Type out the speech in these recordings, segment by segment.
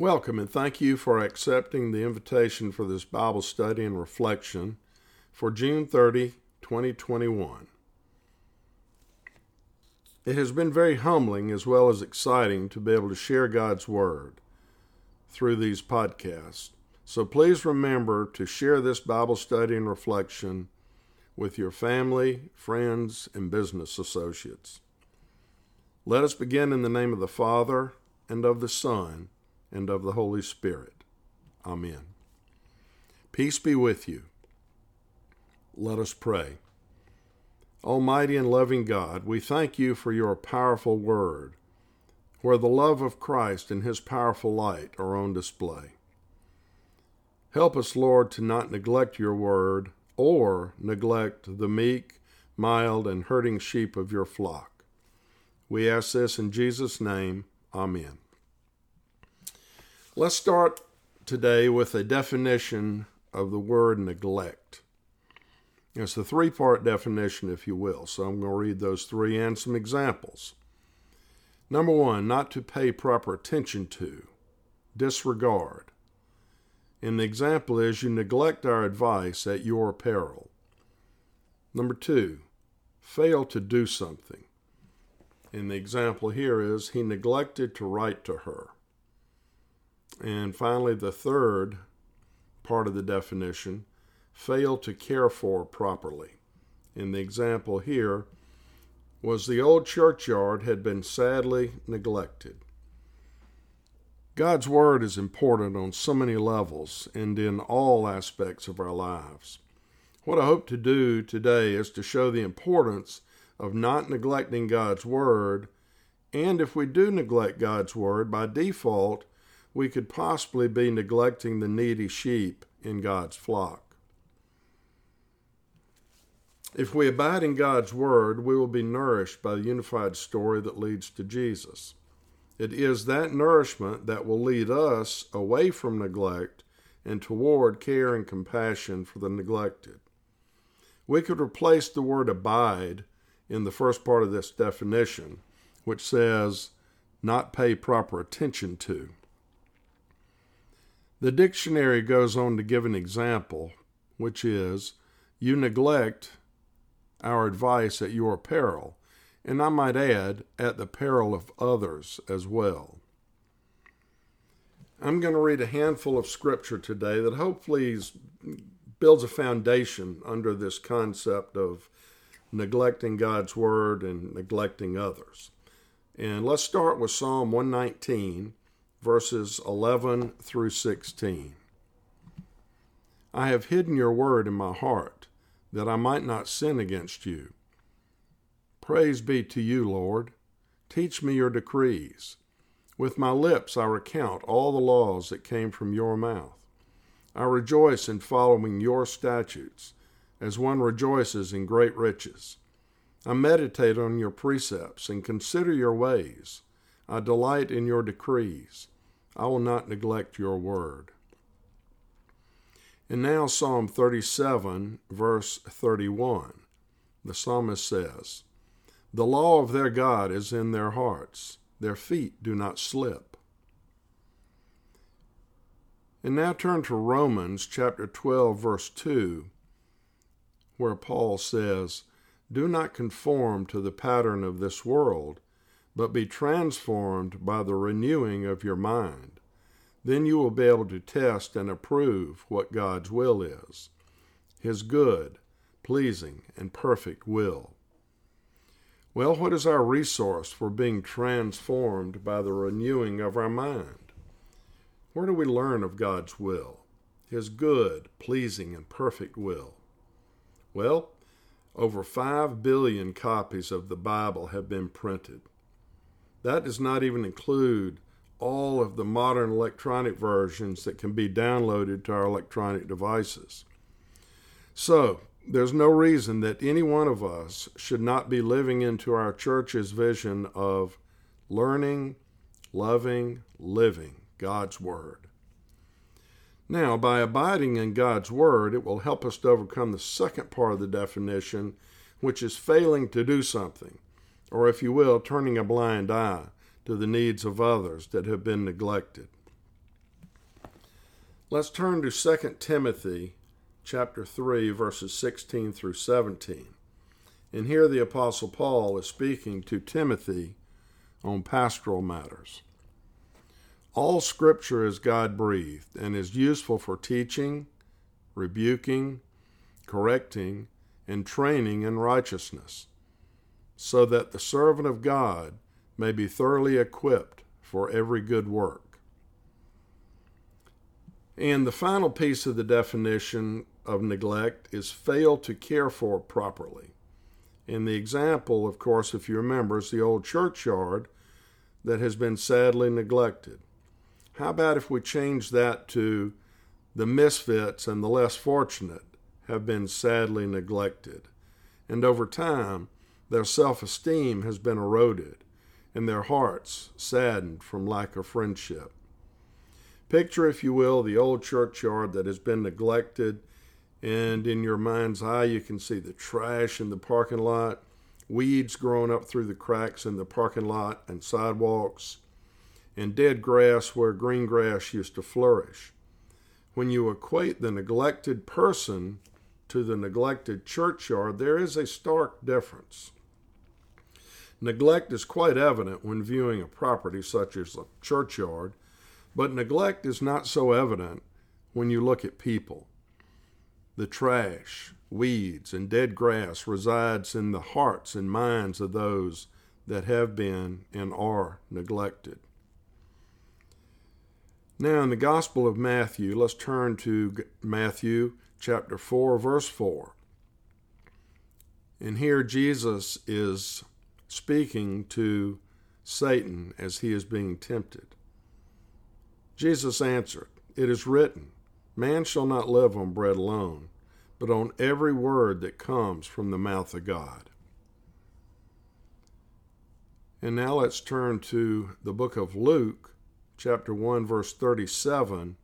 Welcome and thank you for accepting the invitation for this Bible study and reflection for June 30, 2021. It has been very humbling as well as exciting to be able to share God's Word through these podcasts. So please remember to share this Bible study and reflection with your family, friends, and business associates. Let us begin in the name of the Father, and of the Son, and of the Holy Spirit. Amen. Peace be with you. Let us pray. Almighty and loving God, we thank you for your powerful word, where the love of Christ and his powerful light are on display. Help us, Lord, to not neglect your word or neglect the meek, mild, and hurting sheep of your flock. We ask this in Jesus' name. Amen. Let's start today with a definition of the word neglect. It's a three part definition, if you will. So I'm going to read those three and some examples. Number one, not to pay proper attention to, disregard. And the example is you neglect our advice at your peril. Number two, fail to do something. And the example here is he neglected to write to her. And finally, the third part of the definition fail to care for properly. In the example here, was the old churchyard had been sadly neglected. God's Word is important on so many levels and in all aspects of our lives. What I hope to do today is to show the importance of not neglecting God's Word, and if we do neglect God's Word, by default, we could possibly be neglecting the needy sheep in God's flock. If we abide in God's Word, we will be nourished by the unified story that leads to Jesus. It is that nourishment that will lead us away from neglect and toward care and compassion for the neglected. We could replace the word abide in the first part of this definition, which says, not pay proper attention to. The dictionary goes on to give an example, which is you neglect our advice at your peril, and I might add, at the peril of others as well. I'm going to read a handful of scripture today that hopefully builds a foundation under this concept of neglecting God's word and neglecting others. And let's start with Psalm 119, verses 11 through 16. I have hidden your word in my heart, that I might not sin against you. Praise be to you, Lord. Teach me your decrees. With my lips I recount all the laws that came from your mouth. I rejoice in following your statutes, as one rejoices in great riches. I meditate on your precepts and consider your ways. I delight in your decrees. I will not neglect your word. And now, Psalm 37, verse 31. The psalmist says, The law of their God is in their hearts, their feet do not slip. And now turn to Romans chapter 12, verse 2, where Paul says, Do not conform to the pattern of this world, but be transformed by the renewing of your mind then you will be able to test and approve what God's will is His good, pleasing, and perfect will. Well, what is our resource for being transformed by the renewing of our mind? Where do we learn of God's will, His good, pleasing, and perfect will? Well, over 5 billion copies of the Bible have been printed. That does not even include all of the modern electronic versions that can be downloaded to our electronic devices. So, there's no reason that any one of us should not be living into our church's vision of learning, loving, living God's Word. Now, by abiding in God's Word, it will help us to overcome the second part of the definition, which is failing to do something, or if you will, turning a blind eye to the needs of others that have been neglected. Let's turn to 2 Timothy chapter 3 verses 16 through 17. And here the apostle Paul is speaking to Timothy on pastoral matters. All scripture is God breathed and is useful for teaching, rebuking, correcting, and training in righteousness, so that the servant of God may be thoroughly equipped for every good work. And the final piece of the definition of neglect is fail to care for properly. And the example, of course, if you remember, is the old churchyard that has been sadly neglected. How about if we change that to the misfits and the less fortunate have been sadly neglected? And over time, their self esteem has been eroded and their hearts saddened from lack of friendship. Picture, if you will, the old churchyard that has been neglected, and in your mind's eye, you can see the trash in the parking lot, weeds growing up through the cracks in the parking lot and sidewalks, and dead grass where green grass used to flourish. When you equate the neglected person to the neglected churchyard, there is a stark difference. Neglect is quite evident when viewing a property such as a churchyard but neglect is not so evident when you look at people. The trash, weeds, and dead grass resides in the hearts and minds of those that have been and are neglected. Now, in the Gospel of Matthew, let's turn to Matthew chapter 4, verse 4. And here Jesus is speaking to Satan as he is being tempted. Jesus answered, It is written, Man shall not live on bread alone, but on every word that comes from the mouth of God. And now let's turn to the book of Luke, chapter 1, verse 37.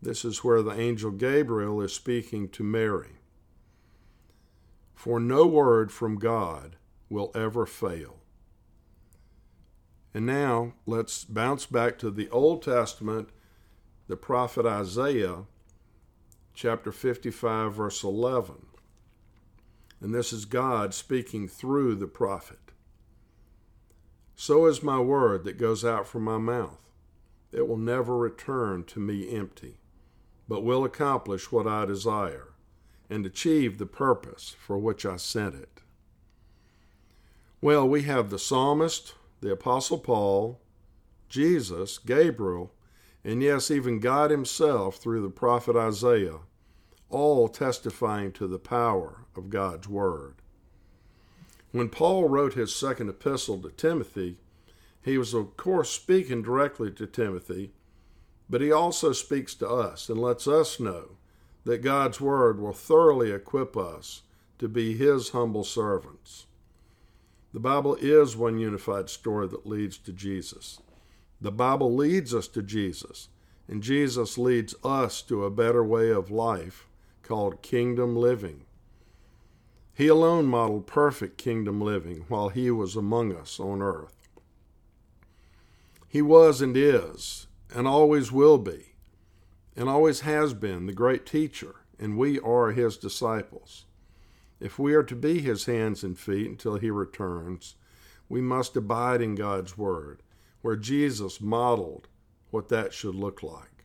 This is where the angel Gabriel is speaking to Mary. For no word from God will ever fail. And now let's bounce back to the Old Testament, the prophet Isaiah, chapter 55, verse 11. And this is God speaking through the prophet. So is my word that goes out from my mouth. It will never return to me empty, but will accomplish what I desire and achieve the purpose for which I sent it. Well, we have the psalmist, the Apostle Paul, Jesus, Gabriel, and yes, even God Himself through the prophet Isaiah, all testifying to the power of God's Word. When Paul wrote his second epistle to Timothy, he was, of course, speaking directly to Timothy, but he also speaks to us and lets us know that God's Word will thoroughly equip us to be His humble servants. The Bible is one unified story that leads to Jesus. The Bible leads us to Jesus, and Jesus leads us to a better way of life called kingdom living. He alone modeled perfect kingdom living while he was among us on earth. He was and is, and always will be, and always has been the great teacher, and we are his disciples. If we are to be his hands and feet until he returns, we must abide in God's word, where Jesus modeled what that should look like.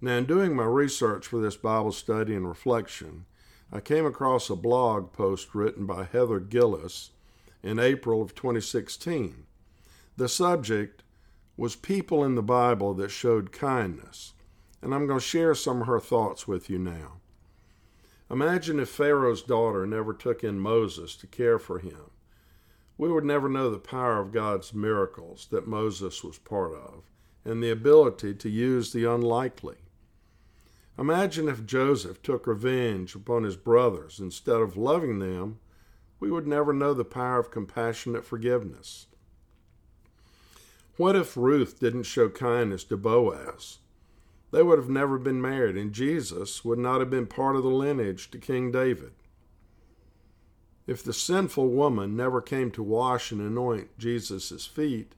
Now, in doing my research for this Bible study and reflection, I came across a blog post written by Heather Gillis in April of 2016. The subject was people in the Bible that showed kindness, and I'm going to share some of her thoughts with you now. Imagine if Pharaoh's daughter never took in Moses to care for him. We would never know the power of God's miracles that Moses was part of and the ability to use the unlikely. Imagine if Joseph took revenge upon his brothers instead of loving them, we would never know the power of compassionate forgiveness. What if Ruth didn't show kindness to Boaz? They would have never been married, and Jesus would not have been part of the lineage to King David. If the sinful woman never came to wash and anoint Jesus' feet,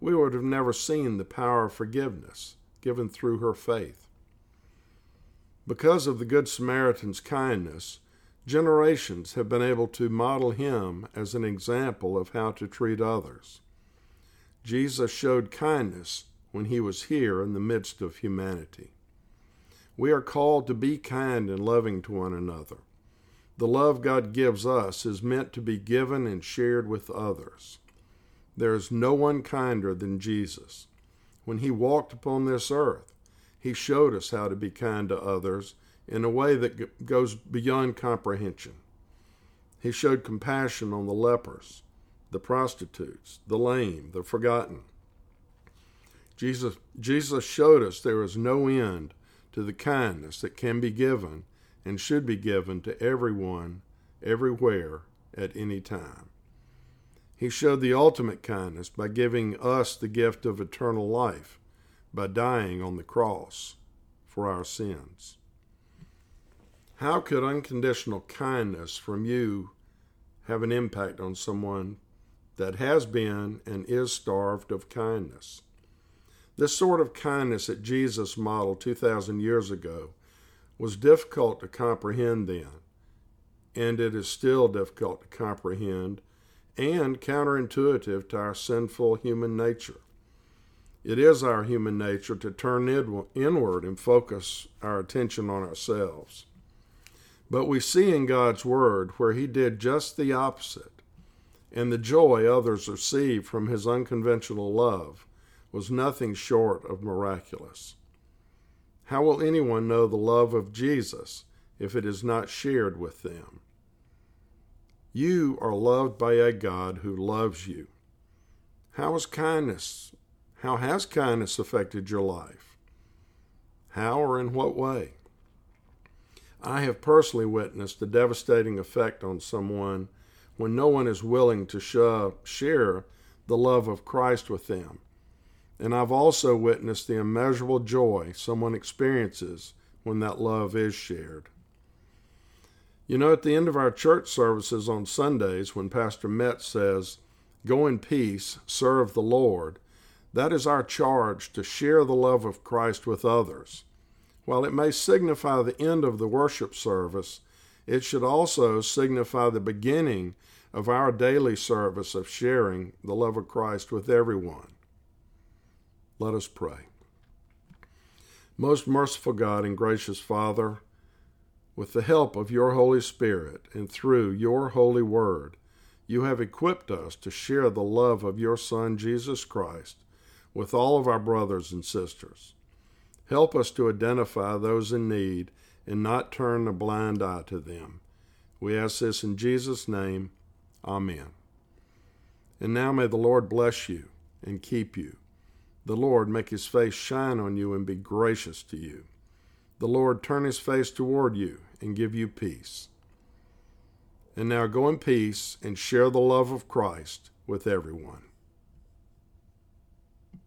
we would have never seen the power of forgiveness given through her faith. Because of the Good Samaritan's kindness, generations have been able to model him as an example of how to treat others. Jesus showed kindness when he was here in the midst of humanity. We are called to be kind and loving to one another. The love God gives us is meant to be given and shared with others. There is no one kinder than Jesus. When he walked upon this earth, he showed us how to be kind to others in a way that goes beyond comprehension. He showed compassion on the lepers, the prostitutes, the lame, the forgotten. Jesus, Jesus showed us there is no end to the kindness that can be given and should be given to everyone, everywhere, at any time. He showed the ultimate kindness by giving us the gift of eternal life by dying on the cross for our sins. How could unconditional kindness from you have an impact on someone that has been and is starved of kindness? This sort of kindness that Jesus modeled 2,000 years ago was difficult to comprehend then, and it is still difficult to comprehend and counterintuitive to our sinful human nature. It is our human nature to turn inward and focus our attention on ourselves. But we see in God's Word where He did just the opposite, and the joy others received from His unconventional love was nothing short of miraculous. How will anyone know the love of Jesus if it is not shared with them? You are loved by a God who loves you. How is kindness? How has kindness affected your life? How or in what way? I have personally witnessed the devastating effect on someone when no one is willing to share the love of Christ with them and I've also witnessed the immeasurable joy someone experiences when that love is shared. You know, at the end of our church services on Sundays, when Pastor Metz says, Go in peace, serve the Lord, that is our charge to share the love of Christ with others. While it may signify the end of the worship service, it should also signify the beginning of our daily service of sharing the love of Christ with everyone. Let us pray. Most merciful God and gracious Father, with the help of your Holy Spirit and through your holy word, you have equipped us to share the love of your Son, Jesus Christ, with all of our brothers and sisters. Help us to identify those in need and not turn a blind eye to them. We ask this in Jesus' name. Amen. And now may the Lord bless you and keep you. The Lord make his face shine on you and be gracious to you. The Lord turn his face toward you and give you peace. And now go in peace and share the love of Christ with everyone.